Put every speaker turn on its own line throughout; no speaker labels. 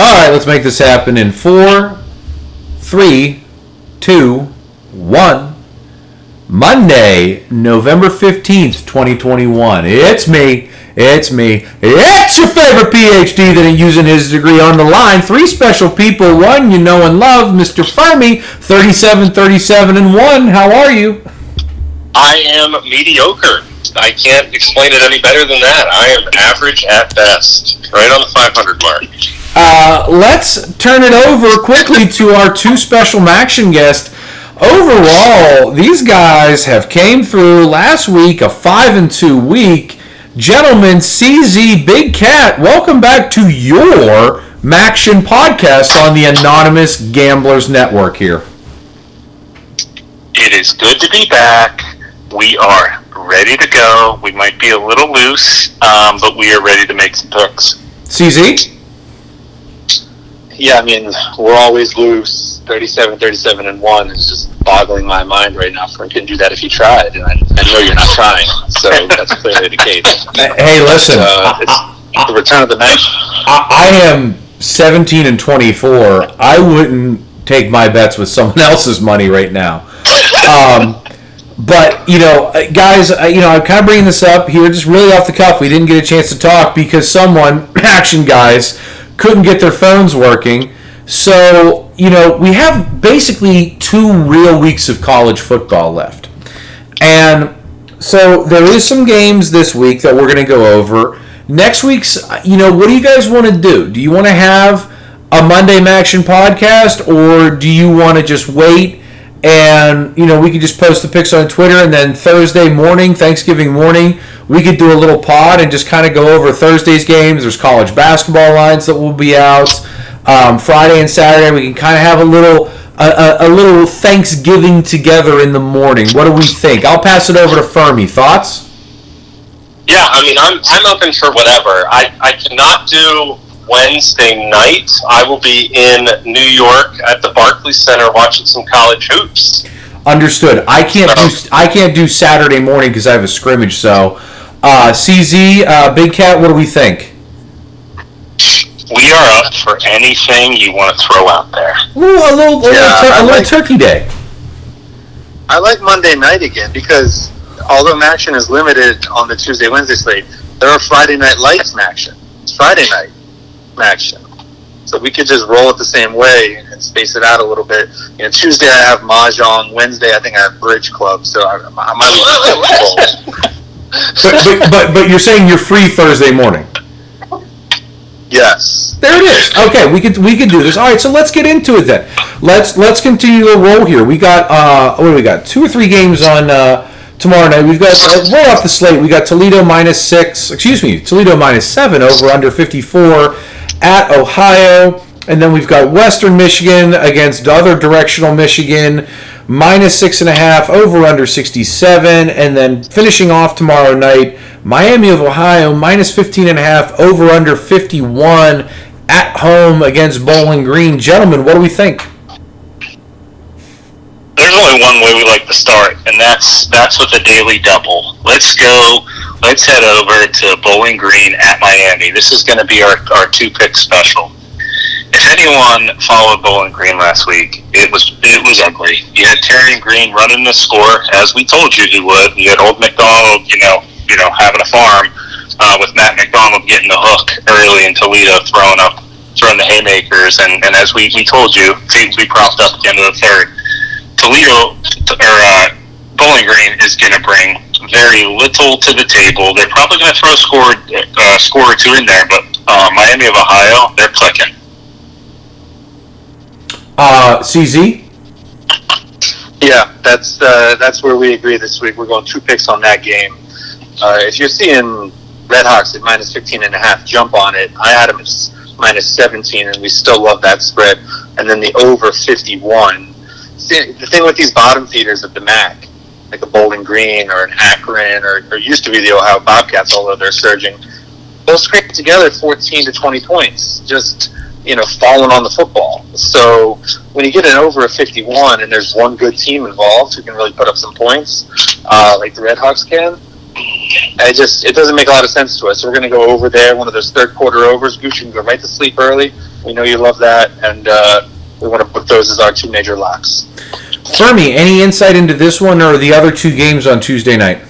All right, let's make this happen in four, three, two, one. Monday, November 15th, 2021. It's me. It's me. It's your favorite PhD that ain't using his degree on the line. Three special people. One you know and love, Mr. Fermi, 37, 37, and 1. How are you?
I am mediocre. I can't explain it any better than that. I am average at best, right on the 500 mark.
Uh, let's turn it over quickly to our two special action guests. Overall, these guys have came through last week a five and two week. Gentlemen, CZ Big Cat, welcome back to your MACtion podcast on the Anonymous Gamblers Network here.
It is good to be back. We are ready to go. We might be a little loose, um, but we are ready to make some picks.
CZ?
Yeah, I mean, we're always loose. 37, 37, and 1 is just boggling my mind right now. Frank couldn't do that if you tried, and I, I know you're not trying, so that's clearly the case.
Hey, listen.
Uh, it's the return of the match.
I, I am 17 and 24. I wouldn't take my bets with someone else's money right now. Um, but you know, uh, guys, you know, I'm kind of bringing this up here just really off the cuff. We didn't get a chance to talk because someone, action guys, couldn't get their phones working. So you know, we have basically two real weeks of college football left, and so there is some games this week that we're going to go over. Next week's, you know, what do you guys want to do? Do you want to have a Monday MACtion podcast, or do you want to just wait and you know we could just post the picks on Twitter, and then Thursday morning, Thanksgiving morning, we could do a little pod and just kind of go over Thursday's games. There's college basketball lines that will be out. Um, Friday and Saturday, we can kind of have a little a, a, a little Thanksgiving together in the morning. What do we think? I'll pass it over to Fermi. Thoughts?
Yeah, I mean, I'm, I'm open for whatever. I, I cannot do Wednesday night. I will be in New York at the Barclays Center watching some college hoops.
Understood. I can't do I can't do Saturday morning because I have a scrimmage. So, uh, CZ, uh, Big Cat, what do we think?
We are up for anything you want to throw out there.
Ooh, a little, a little,
Yeah,
tur- a
I
little
like-
turkey day.
I like Monday night again because although action is limited on the Tuesday Wednesday slate, there are Friday night lights action. It's Friday night action. So we could just roll it the same way and space it out a little bit. You know, Tuesday I have mahjong. Wednesday I think I have bridge club. So I, I might
But, but, but, but you're saying you're free Thursday morning.
Yes.
There it is. Okay, we could we could do this. All right, so let's get into it then. Let's let's continue the roll here. We got uh, what do we got? Two or three games on uh, tomorrow night. We've got uh, roll off the slate. We got Toledo minus six. Excuse me, Toledo minus seven over under fifty four at Ohio, and then we've got Western Michigan against other directional Michigan minus six and a half over under sixty seven, and then finishing off tomorrow night. Miami of Ohio minus 15 and a half over under 51 at home against Bowling Green. Gentlemen, what do we think?
There's only one way we like to start, and that's that's with a daily double. Let's go. Let's head over to Bowling Green at Miami. This is going to be our, our two pick special. If anyone followed Bowling Green last week, it was it was ugly. You had Terry Green running the score as we told you he would. You had Old McDonald, you know, you know, having a farm uh, with Matt McDonald getting the hook early in Toledo, throwing up, throwing the haymakers, and, and as we, we told you, teams we propped up at the end of the third. Toledo or uh, Bowling Green is going to bring very little to the table. They're probably going to throw a score, uh, score or two in there, but uh, Miami of Ohio, they're clicking.
Uh, CZ?
Yeah, that's uh, that's where we agree this week. We're going two picks on that game. Uh, if you're seeing Red Hawks at minus 15 and a half, jump on it. I had them at minus 17, and we still love that spread. And then the over 51. See, the thing with these bottom feeders of the MAC, like a Bowling Green or an Akron or, or used to be the Ohio Bobcats, although they're surging, they'll scrape together 14 to 20 points. Just you know, falling on the football. So when you get an over a 51 and there's one good team involved who can really put up some points, uh, like the Red Hawks can, I just it doesn't make a lot of sense to us. So we're going to go over there, one of those third quarter overs. Gucci can go right to sleep early. We know you love that, and uh, we want to put those as our two major locks.
Fermi, any insight into this one or the other two games on Tuesday night?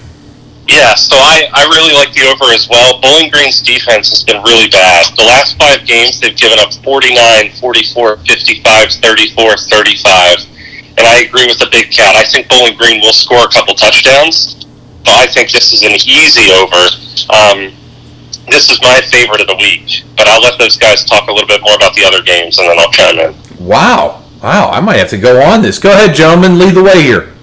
Yeah, so I, I really like the over as well. Bowling Green's defense has been really bad. The last five games, they've given up 49, 44, 55, 34, 35. And I agree with the Big Cat. I think Bowling Green will score a couple touchdowns, but I think this is an easy over. Um, this is my favorite of the week, but I'll let those guys talk a little bit more about the other games, and then I'll chime in.
Wow. Wow, I might have to go on this. Go ahead, gentlemen, lead the way here.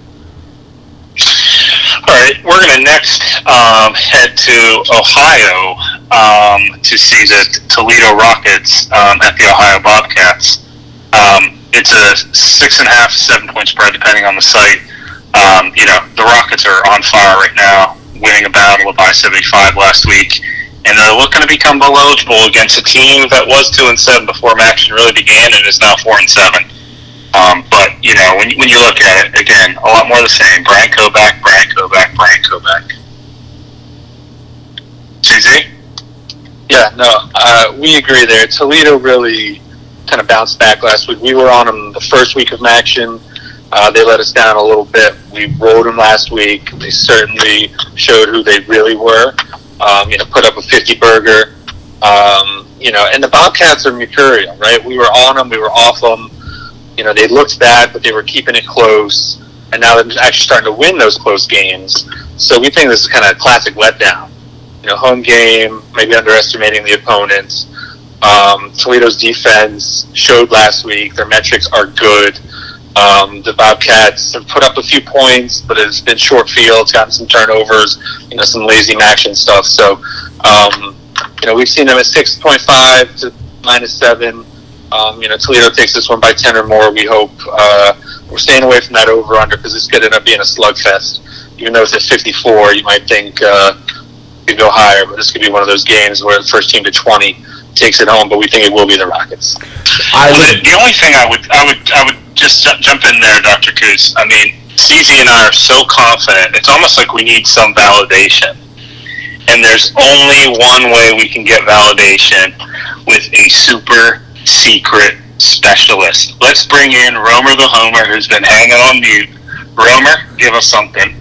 All right, we're going to next um, head to Ohio um, to see the Toledo Rockets um, at the Ohio Bobcats. Um, it's a six and a half, seven point spread, depending on the site. Um, you know, the Rockets are on fire right now, winning a battle of I 75 last week. And they're looking to become bowl eligible against a team that was two and seven before action really began, and is now four and seven. Um, but you know, when, when you look at it again, a lot more the same. Bryant Koback, Bryant Koback, Bryant Koback. CZ?
Yeah, no, uh, we agree there. Toledo really kind of bounced back last week. We were on them the first week of action. Uh, they let us down a little bit. We rode them last week. They certainly showed who they really were. Um, you know, put up a 50 burger. Um, you know, and the Bobcats are mercurial, right? We were on them, we were off them. You know, they looked bad, but they were keeping it close. And now they're actually starting to win those close games. So we think this is kind of a classic letdown. You know, home game, maybe underestimating the opponents. Um, Toledo's defense showed last week. Their metrics are good. Um, the Bobcats have put up a few points, but it's been short fields, gotten some turnovers, you know, some lazy action stuff. So, um, you know, we've seen them at 6.5 to minus 7. Um, you know, Toledo takes this one by 10 or more, we hope. Uh, we're staying away from that over under because this could end up being a slugfest. Even though it's at 54, you might think uh, it could go higher, but this could be one of those games where the first team to 20 takes it home, but we think it will be the Rockets.
I would, the only thing I would, I would, I would just jump in there, Dr. Coos. I mean, CZ and I are so confident. It's almost like we need some validation. And there's only one way we can get validation with a super secret specialist. Let's bring in Romer the Homer, who's been hanging on mute. Romer, give us something.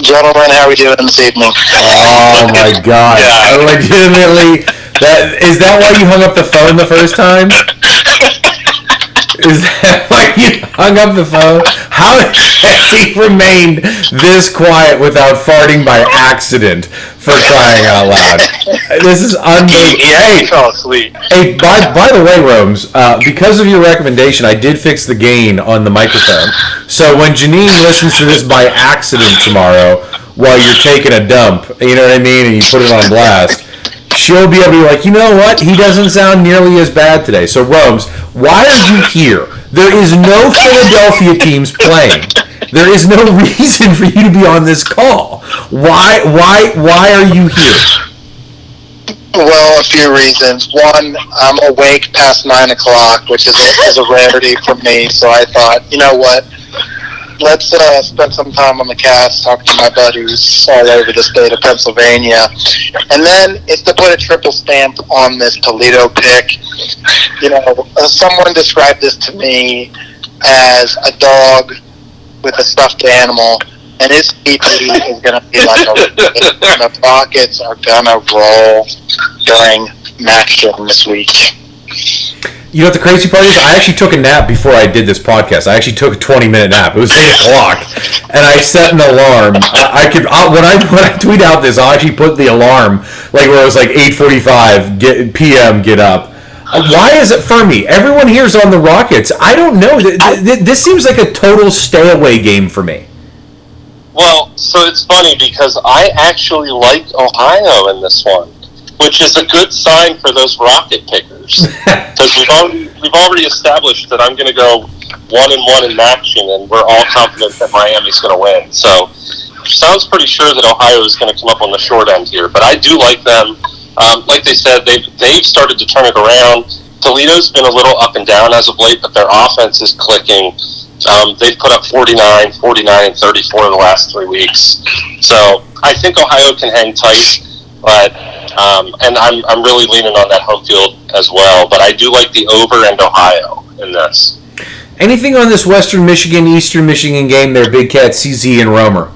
Gentlemen, how are we doing this evening?
Oh my god!
Yeah.
Legitimately, that is that why you hung up the phone the first time? Is that why you hung up the phone? How has he remained this quiet without farting by accident? For crying out loud! This is unbelievable. Hey,
fell asleep.
Hey, by, by the way, Romes, uh, because of your recommendation, I did fix the gain on the microphone. So when Janine listens to this by accident tomorrow while you're taking a dump, you know what I mean, and you put it on blast, she'll be able to be like, you know what? He doesn't sound nearly as bad today. So, Romes, why are you here? There is no Philadelphia teams playing. There is no reason for you to be on this call. Why? Why? Why are you here?
Well, a few reasons. One, I'm awake past nine o'clock, which is, is a rarity for me. So I thought, you know what? Let's uh, spend some time on the cast, talk to my buddies all over the state of Pennsylvania, and then it's to put a triple stamp on this Toledo pick. You know, uh, someone described this to me as a dog with a stuffed animal, and his PP is going to be like a. the Rockets are going to roll during match this week.
You know what the crazy part is? I actually took a nap before I did this podcast. I actually took a 20 minute nap. It was 8 o'clock, and I set an alarm. I, I could i when I when I tweet out this, I'll actually put the alarm like where it was like 8:45 p.m. Get up. Why is it for me? Everyone here's on the Rockets. I don't know. Th- th- th- This seems like a total stay away game for me.
Well, so it's funny because I actually like Ohio in this one, which is a good sign for those rocket pickers. Because we've already we've already established that I'm going to go one and one in action, and we're all confident that Miami's going to win. So sounds pretty sure that Ohio is going to come up on the short end here, but I do like them. Um, like they said, they've they've started to turn it around. Toledo's been a little up and down as of late, but their offense is clicking. Um, they've put up 49, 49, and 34 in the last three weeks. So I think Ohio can hang tight, but Um, and I'm, I'm really leaning on that home field as well. But I do like the over and Ohio in this.
Anything on this Western Michigan, Eastern Michigan game there, Big Cat, CZ, and Romer?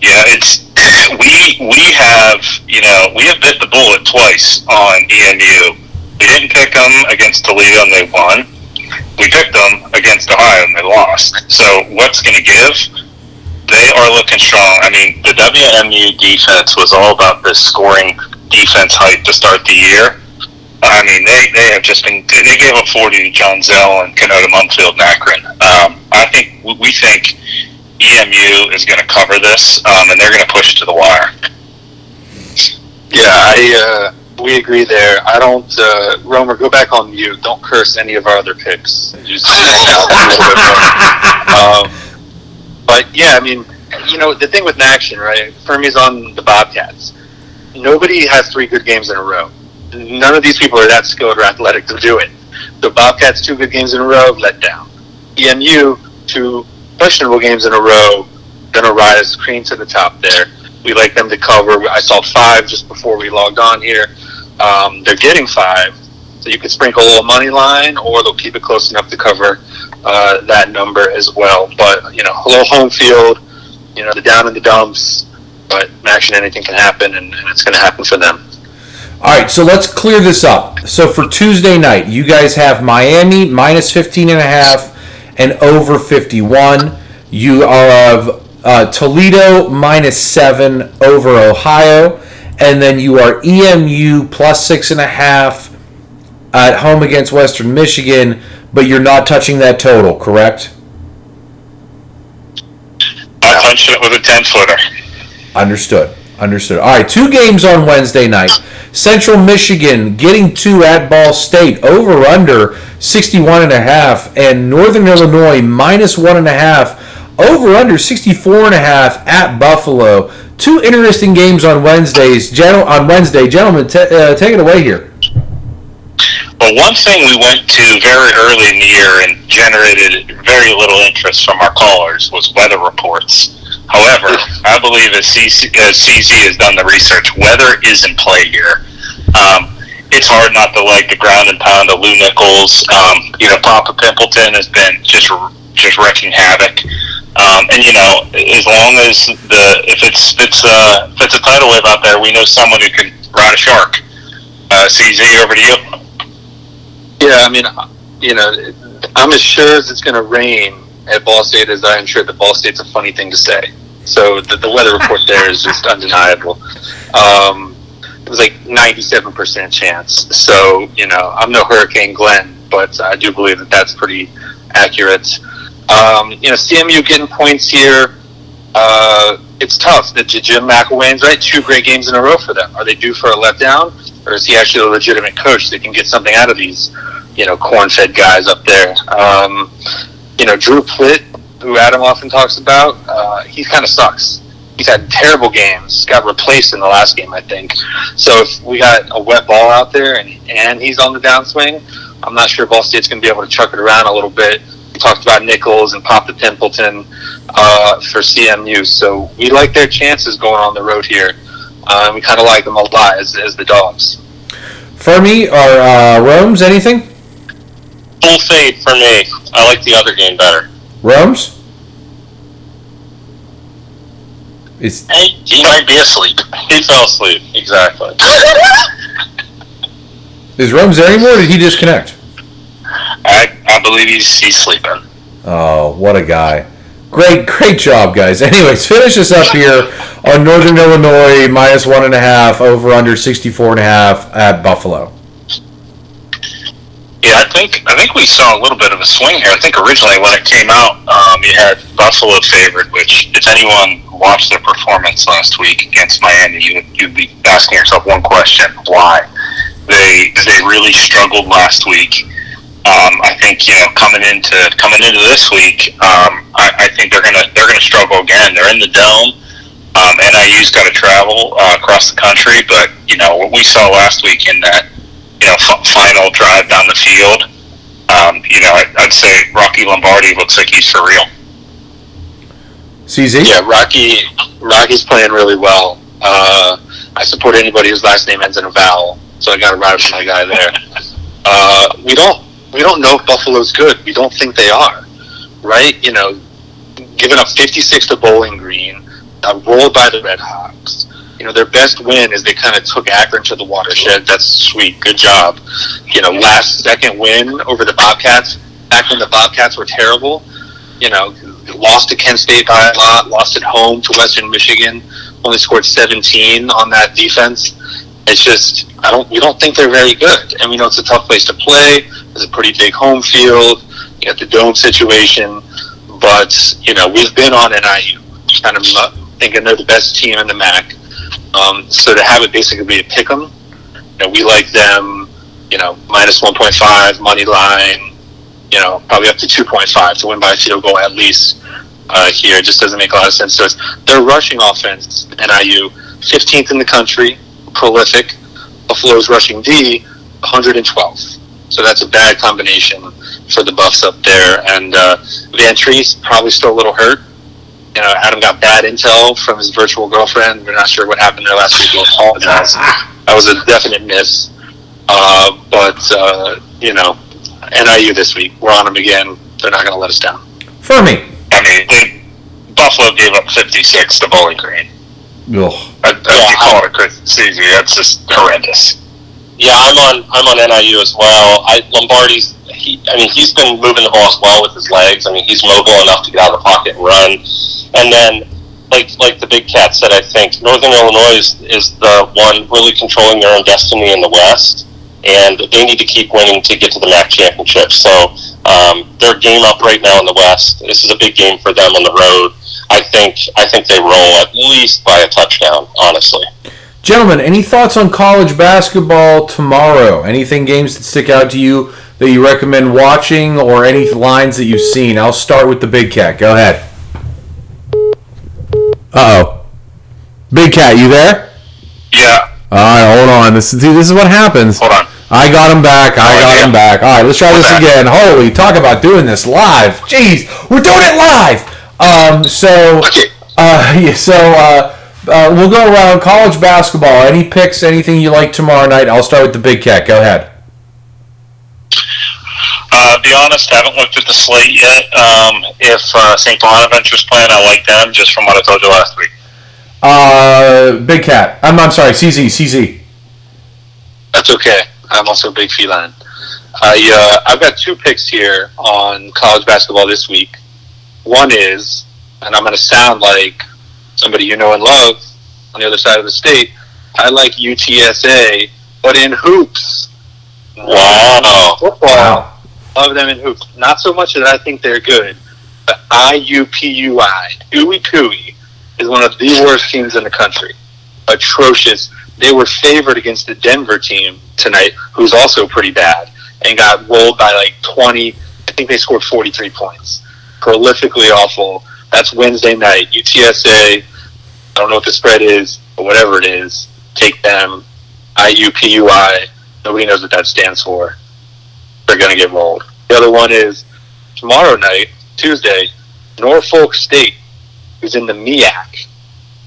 Yeah, it's we we have you know we have bit the bullet twice on EMU. We didn't pick them against Toledo and they won. We picked them against Ohio and they lost. So what's going to give? They are looking strong. I mean, the WMU defense was all about this scoring defense hype to start the year. I mean, they, they have just been they gave up forty to John Zell and Canota Munfield and Akron. Um, I think we think EMU is going to cover this, um, and they're going to push to the wire.
Yeah, I uh, we agree there. I don't. Uh, Romer, go back on mute. Don't curse any of our other picks. Just um, but yeah, I mean, you know, the thing with MACtion, right? Fermi's on the Bobcats. Nobody has three good games in a row. None of these people are that skilled or athletic to do it. The Bobcats two good games in a row, let down. EMU two questionable games in a row, gonna rise cream to the top there. We like them to cover. I saw five just before we logged on here. Um, they're getting five, so you could sprinkle a little money line, or they'll keep it close enough to cover uh, that number as well. But you know, a little home field, you know, the down in the dumps. But action, anything can happen, and, and it's going to happen for them.
All right, so let's clear this up. So for Tuesday night, you guys have Miami minus 15 and a half and over 51. You are of uh, Toledo minus 7 over Ohio. And then you are EMU plus 6.5 at home against Western Michigan, but you're not touching that total, correct?
I punched it with a 10 footer.
Understood. Understood. All right, two games on Wednesday night. Central Michigan getting two at Ball State over under 61 and a half and Northern Illinois minus one and a half over under 64 and a half at Buffalo. Two interesting games on Wednesdays. Gen- on Wednesday, gentlemen, t- uh, take it away here.
Well, one thing we went to very early in the year and generated very little interest from our callers was weather reports. However, I believe as CC, as CZ has done the research, weather is in play here. Um, it's hard not to like the ground and pound of Lew Nichols. Um, you know, Papa Pimpleton has been just just wrecking havoc. Um, and you know, as long as the if it's if it's uh, if it's a tidal wave out there, we know someone who can ride a shark. Uh, CZ, over to you.
Yeah, I mean, you know, I'm as sure as it's going to rain at Ball State as I am sure that Ball State's a funny thing to say. So the, the weather report there is just undeniable. Um, it was like 97% chance. So, you know, I'm no Hurricane Glenn, but I do believe that that's pretty accurate. Um, you know, CMU getting points here. Uh, it's tough. The Jim McElwain's right. Two great games in a row for them. Are they due for a letdown, or is he actually a legitimate coach that can get something out of these, you know, corn-fed guys up there? Um, you know, Drew Plitt, who Adam often talks about, uh, he kind of sucks. He's had terrible games. Got replaced in the last game, I think. So if we got a wet ball out there and and he's on the downswing, I'm not sure Ball State's going to be able to chuck it around a little bit. We talked about Nichols and Pop the Pimpleton uh, for CMU, so we like their chances going on the road here. Uh, we kind of like them a lot as, as the dogs.
Fermi or uh, Rome's, anything?
Full fade for me. I like the other game better.
Rome's? Is
Hey, he might be asleep.
He fell asleep. Exactly.
is Rome's there anymore? Or did he disconnect?
I, I believe he's he's sleeping.
Oh, what a guy! Great, great job, guys. Anyways, finish us up here on Northern Illinois minus one and a half over under 64 and a half at Buffalo.
Yeah, I think I think we saw a little bit of a swing here. I think originally when it came out, um, you had Buffalo favored. Which, if anyone watched their performance last week against Miami, you you'd be asking yourself one question: Why? They they really struggled last week. Um, I think you know coming into coming into this week, um, I, I think they're gonna they're gonna struggle again. They're in the dome. Um, NIU's got to travel uh, across the country, but you know what we saw last week in that you know f- final drive down the field. Um, you know, I'd, I'd say Rocky Lombardi looks like he's for real.
CZ?
Yeah, Rocky. Rocky's playing really well. Uh, I support anybody whose last name ends in a vowel, so I got to ride with my guy there. Uh, we don't we don't know if Buffalo's good. We don't think they are, right? You know, giving up 56 to Bowling Green, uh, rolled by the Red Hawks. You know, their best win is they kind of took Akron to the watershed. That's sweet. Good job. You know, last second win over the Bobcats, back when the Bobcats were terrible. You know, lost to Kent State by a lot, lost at home to Western Michigan, only scored 17 on that defense. It's just I don't we don't think they're very good, and we know it's a tough place to play. It's a pretty big home field. You got the dome situation, but you know we've been on NIU, kind of thinking they're the best team in the MAC. Um, so to have it basically be a pick 'em, you know, we like them, you know, minus 1.5 money line, you know, probably up to 2.5 to win by a field goal at least. Uh, here it just doesn't make a lot of sense. So it's their rushing offense, NIU, 15th in the country, prolific. Buffalo's rushing D, 112th. So that's a bad combination for the Buffs up there. And uh, Vantrease probably still a little hurt. You know, Adam got bad intel from his virtual girlfriend. We're not sure what happened there last week. We'll apologize. That was a definite miss. Uh, but uh, you know, NIU this week, we're on them again. They're not going to let us down.
Fermi.
I mean, they, Buffalo gave up 56 to Bowling Green.
Ugh.
I, I you call it a crazy. That's just horrendous.
Yeah, I'm on I'm on NIU as well. I Lombardi's he I mean he's been moving the ball as well with his legs. I mean he's mobile enough to get out of the pocket and run. And then like like the big cat said, I think Northern Illinois is, is the one really controlling their own destiny in the West, and they need to keep winning to get to the MAC championship. So um, they're game up right now in the West. This is a big game for them on the road. I think I think they roll at least by a touchdown. Honestly.
Gentlemen, any thoughts on college basketball tomorrow? Anything games that stick out to you that you recommend watching or any lines that you've seen? I'll start with the Big Cat. Go ahead. Uh oh. Big Cat, you there?
Yeah.
All right, hold on. This is this is what happens.
Hold on.
I got him back. I
Oh,
got
yeah.
him back. All right, let's try this
back.
again. Holy, talk about doing this live. Jeez, we're doing it live. Um, so, uh, yeah, so uh, uh, we'll go around college basketball. Any picks? Anything you like tomorrow night? I'll start with the Big Cat. Go ahead.
Uh, be honest, I haven't looked at the slate yet. Um, if uh, St. Bonaventure's playing, I like them just from what I told you last week.
Uh, Big Cat. I'm, I'm sorry. CZ. CZ.
That's okay. I'm also a big feline. I uh, I've got two picks here on college basketball this week. One is, and I'm going to sound like somebody you know and love on the other side of the state. I like UTSA, but in hoops.
Wow.
Football.
Wow.
Love them in hoops. Not so much that I think they're good, but IUPUI, Ooey Cooey, is one of the worst teams in the country. Atrocious. They were favored against the Denver team tonight, who's also pretty bad, and got rolled by like 20. I think they scored 43 points. Prolifically awful. That's Wednesday night. UTSA, I don't know what the spread is, but whatever it is, take them. IUPUI. Nobody knows what that stands for they're going to get rolled. The other one is tomorrow night, Tuesday, Norfolk State, who's in the MEAC.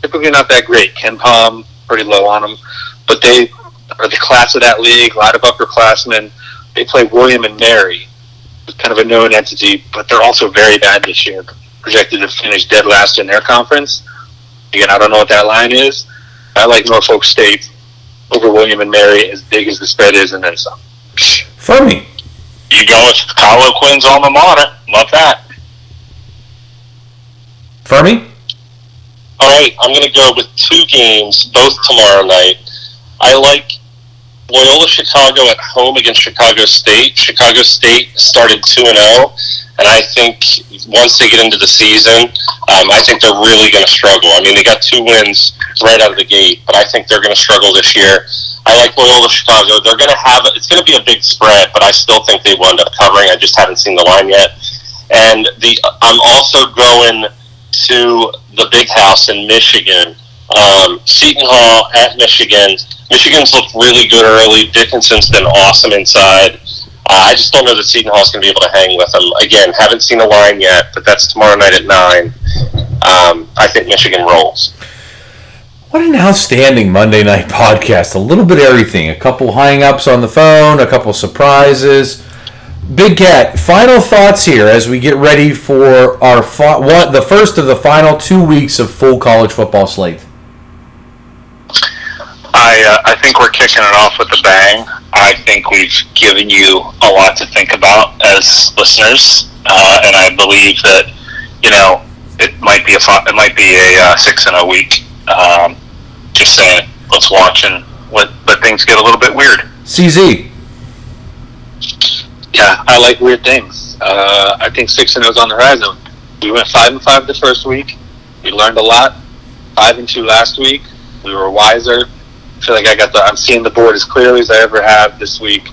Typically not that great. KenPom, pretty low on them, but they are the class of that league. A lot of upperclassmen. They play William and Mary, kind of a known entity, but they're also very bad this year. Projected to finish dead last in their conference. Again, I don't know what that line is. I like Norfolk State over William and Mary, as big as the spread is, and then some.
Fermi.
You go with Carlo Quinn's alma mater. Love that.
Fermi.
All right, I'm going to go with two games, both tomorrow night. I like Loyola Chicago at home against Chicago State. Chicago State started 2 and 0, and I think once they get into the season, um, I think they're really going to struggle. I mean, they got two wins right out of the gate, but I think they're going to struggle this year. I like Loyola Chicago. They're going to have it's going to be a big spread, but I still think they will end up covering. I just haven't seen the line yet. And the I'm also going to the big house in Michigan. Um, Seton Hall at Michigan. Michigan's looked really good early. Dickinson's been awesome inside. I just don't know that Seton Hall's going to be able to hang with them. Again, haven't seen a line yet, but that's tomorrow night at 9. Um, I think Michigan rolls.
What an outstanding Monday night podcast. A little bit everything. A couple hang ups on the phone, a couple surprises. Big Cat, final thoughts here as we get ready for our what the first of the final two weeks of full college football slate.
I uh, I think we're kicking it off with a bang. I think we've given you a lot to think about as listeners, uh, and I believe that you know it might be a it might be a uh, six in a week. Um, just saying, let's watch and let let things get a little bit weird.
CZ,
Yeah, I like weird things. Uh, I think six and zero is on the horizon. We went five and five the first week. We learned a lot. Five and two last week. We were wiser. I feel like I got the. I'm seeing the board as clearly as I ever have this week.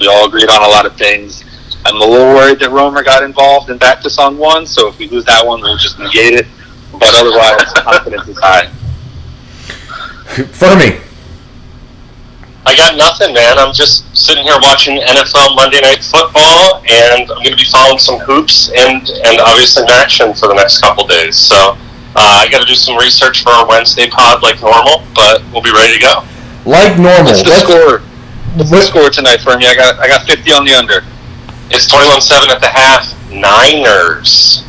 We all agreed on a lot of things. I'm a little worried that Romer got involved and backed us on one. So if we lose that one, we'll just negate it. But otherwise, confidence is high.
Fermi,
I got nothing, man. I'm just sitting here watching NFL Monday Night Football, and I'm going to be following some hoops and and obviously action for the next couple days. So uh, I got to do some research for our Wednesday pod like normal, but we'll be ready to go.
like normal.
What's the
let's-
score? What's the score tonight, Fermi? I got I got 50 on the under.
It's 21-7 at the half. Niners.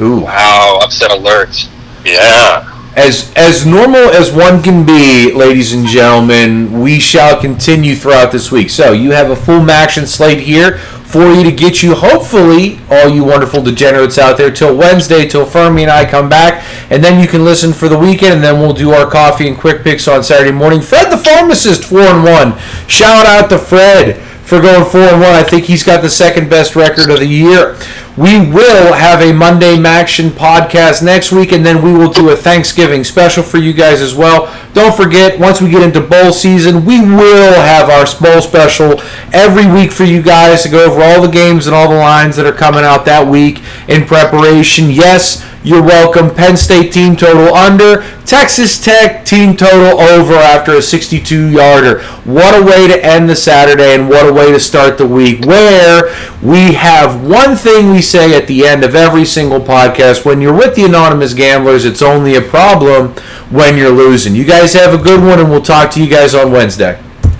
Ooh.
Wow, upset alert.
Yeah.
As as normal as one can be, ladies and gentlemen, we shall continue throughout this week. So you have a full action slate here for you to get you, hopefully, all you wonderful degenerates out there, till Wednesday, till Fermi and I come back, and then you can listen for the weekend, and then we'll do our coffee and quick picks on Saturday morning. Fred the pharmacist, four and one. Shout out to Fred for going four and one. I think he's got the second best record of the year. We will have a Monday MACtion podcast next week, and then we will do a Thanksgiving special for you guys as well. Don't forget, once we get into bowl season, we will have our bowl special every week for you guys to go over all the games and all the lines that are coming out that week in preparation. Yes, you're welcome. Penn State team total under. Texas Tech team total over after a 62 yarder. What a way to end the Saturday and what a way to start the week where we have one thing we say at the end of every single podcast. When you're with the Anonymous Gamblers, it's only a problem when you're losing. You guys have a good one and we'll talk to you guys on Wednesday.